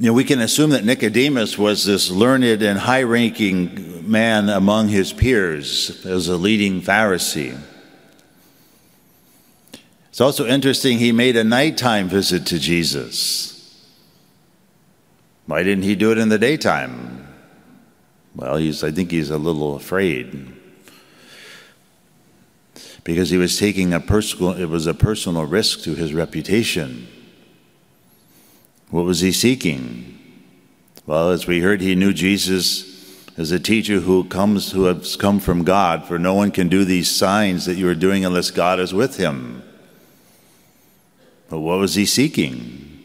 You know, we can assume that Nicodemus was this learned and high ranking man among his peers as a leading Pharisee. It's also interesting, he made a nighttime visit to Jesus. Why didn't he do it in the daytime? Well, he's, I think he's a little afraid. Because he was taking a personal, it was a personal risk to his reputation. What was he seeking? Well, as we heard, he knew Jesus as a teacher who comes, who has come from God, for no one can do these signs that you are doing unless God is with him. But what was he seeking?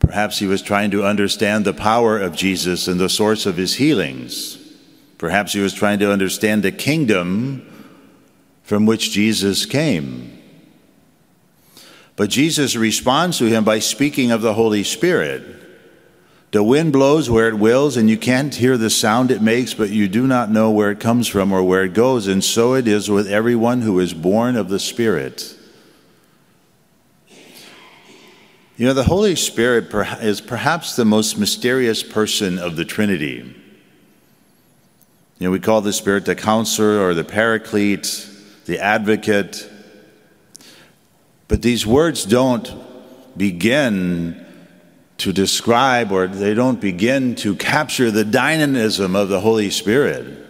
Perhaps he was trying to understand the power of Jesus and the source of his healings. Perhaps he was trying to understand the kingdom from which Jesus came. But Jesus responds to him by speaking of the Holy Spirit. The wind blows where it wills, and you can't hear the sound it makes, but you do not know where it comes from or where it goes. And so it is with everyone who is born of the Spirit. You know, the Holy Spirit is perhaps the most mysterious person of the Trinity. You know, we call the Spirit the counselor or the paraclete, the advocate. But these words don't begin to describe or they don't begin to capture the dynamism of the Holy Spirit.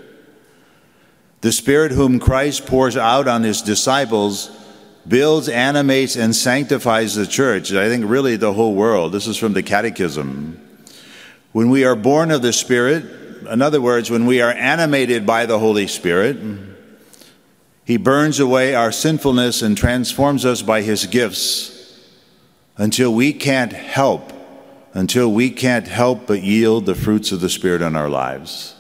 The Spirit whom Christ pours out on his disciples builds, animates, and sanctifies the church. I think really the whole world. This is from the Catechism. When we are born of the Spirit, in other words, when we are animated by the Holy Spirit, He burns away our sinfulness and transforms us by His gifts until we can't help, until we can't help but yield the fruits of the Spirit in our lives,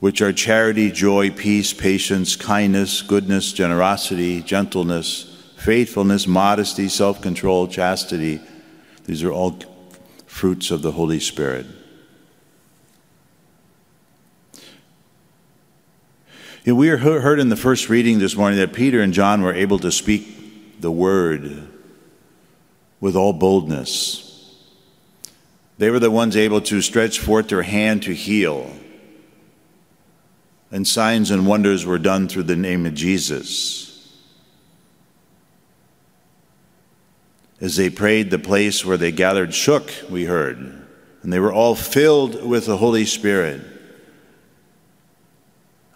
which are charity, joy, peace, patience, kindness, goodness, generosity, gentleness faithfulness, modesty, self control, chastity. These are all fruits of the Holy Spirit. You know, we heard in the first reading this morning that Peter and John were able to speak the word with all boldness. They were the ones able to stretch forth their hand to heal. And signs and wonders were done through the name of Jesus. As they prayed, the place where they gathered shook, we heard, and they were all filled with the Holy Spirit.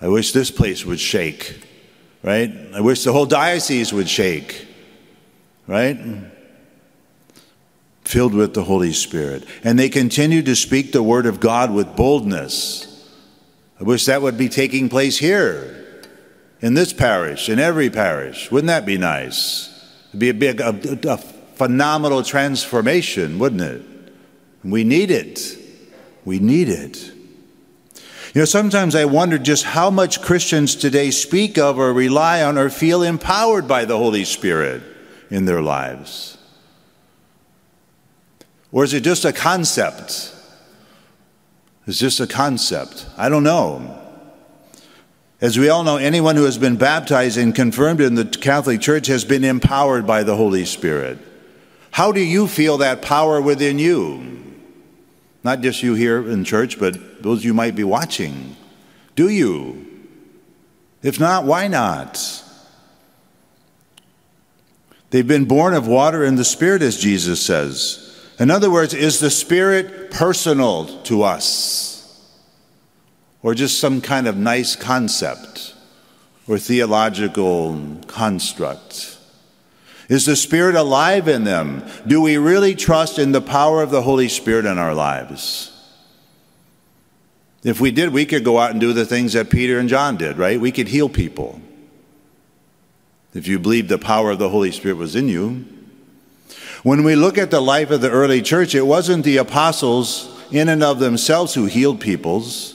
I wish this place would shake, right? I wish the whole diocese would shake, right? Filled with the Holy Spirit. And they continued to speak the word of God with boldness. I wish that would be taking place here, in this parish, in every parish. Wouldn't that be nice? It'd be a big, a, a, phenomenal transformation, wouldn't it? We need it. We need it. You know, sometimes I wonder just how much Christians today speak of or rely on or feel empowered by the Holy Spirit in their lives. Or is it just a concept? It's just a concept. I don't know. As we all know, anyone who has been baptized and confirmed in the Catholic Church has been empowered by the Holy Spirit. How do you feel that power within you? Not just you here in church, but those you might be watching. Do you? If not, why not? They've been born of water and the Spirit, as Jesus says. In other words, is the Spirit personal to us? Or just some kind of nice concept or theological construct? Is the Spirit alive in them? Do we really trust in the power of the Holy Spirit in our lives? If we did, we could go out and do the things that Peter and John did, right? We could heal people. If you believe the power of the Holy Spirit was in you. When we look at the life of the early church, it wasn't the apostles in and of themselves who healed peoples,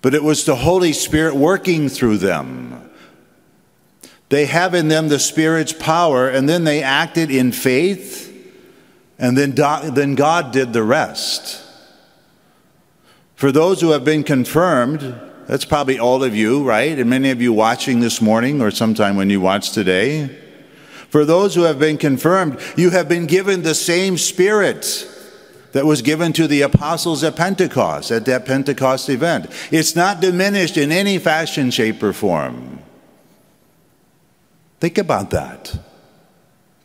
but it was the Holy Spirit working through them. They have in them the Spirit's power, and then they acted in faith, and then, then God did the rest. For those who have been confirmed, that's probably all of you, right? And many of you watching this morning or sometime when you watch today. For those who have been confirmed, you have been given the same Spirit that was given to the apostles at Pentecost, at that Pentecost event. It's not diminished in any fashion, shape, or form. Think about that.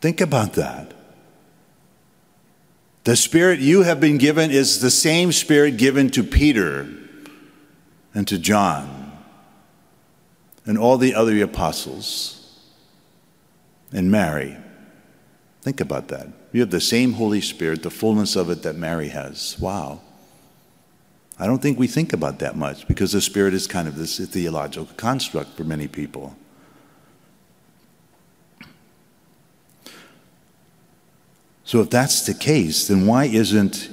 Think about that. The Spirit you have been given is the same Spirit given to Peter and to John and all the other apostles and Mary. Think about that. You have the same Holy Spirit, the fullness of it that Mary has. Wow. I don't think we think about that much because the Spirit is kind of this theological construct for many people. So, if that's the case, then why isn't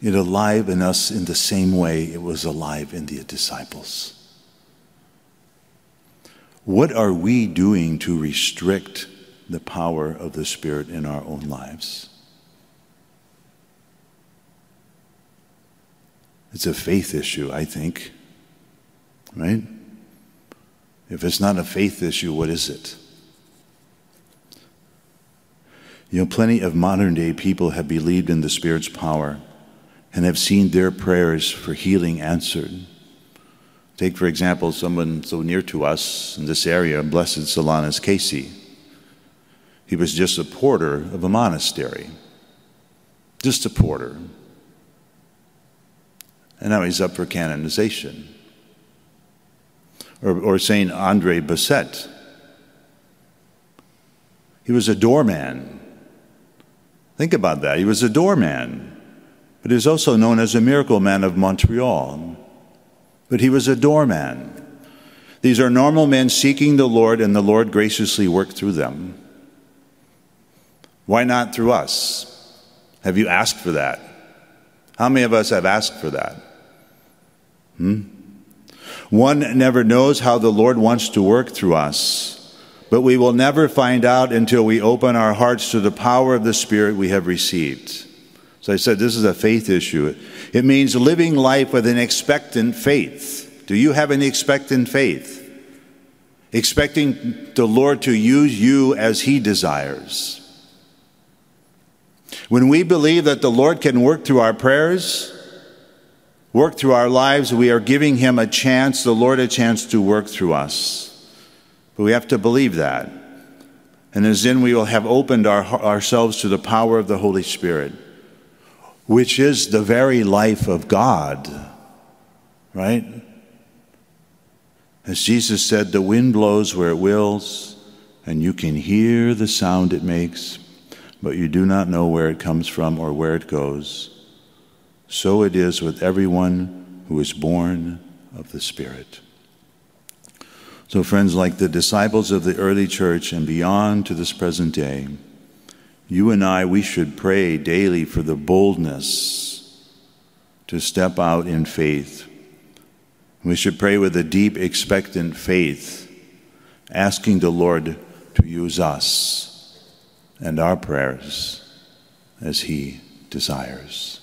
it alive in us in the same way it was alive in the disciples? What are we doing to restrict the power of the Spirit in our own lives? It's a faith issue, I think, right? If it's not a faith issue, what is it? You know, plenty of modern day people have believed in the Spirit's power and have seen their prayers for healing answered. Take, for example, someone so near to us in this area, Blessed Solanus Casey. He was just a porter of a monastery, just a porter. And now he's up for canonization. Or, or St. Andre Bessette. He was a doorman Think about that. He was a doorman, but he was also known as a miracle man of Montreal. But he was a doorman. These are normal men seeking the Lord, and the Lord graciously worked through them. Why not through us? Have you asked for that? How many of us have asked for that? Hmm? One never knows how the Lord wants to work through us. But we will never find out until we open our hearts to the power of the Spirit we have received. So I said, this is a faith issue. It means living life with an expectant faith. Do you have an expectant faith? Expecting the Lord to use you as He desires. When we believe that the Lord can work through our prayers, work through our lives, we are giving Him a chance, the Lord a chance to work through us. But we have to believe that. And as then we will have opened our, ourselves to the power of the Holy Spirit, which is the very life of God, right? As Jesus said, the wind blows where it wills, and you can hear the sound it makes, but you do not know where it comes from or where it goes. So it is with everyone who is born of the Spirit. So, friends, like the disciples of the early church and beyond to this present day, you and I, we should pray daily for the boldness to step out in faith. We should pray with a deep, expectant faith, asking the Lord to use us and our prayers as He desires.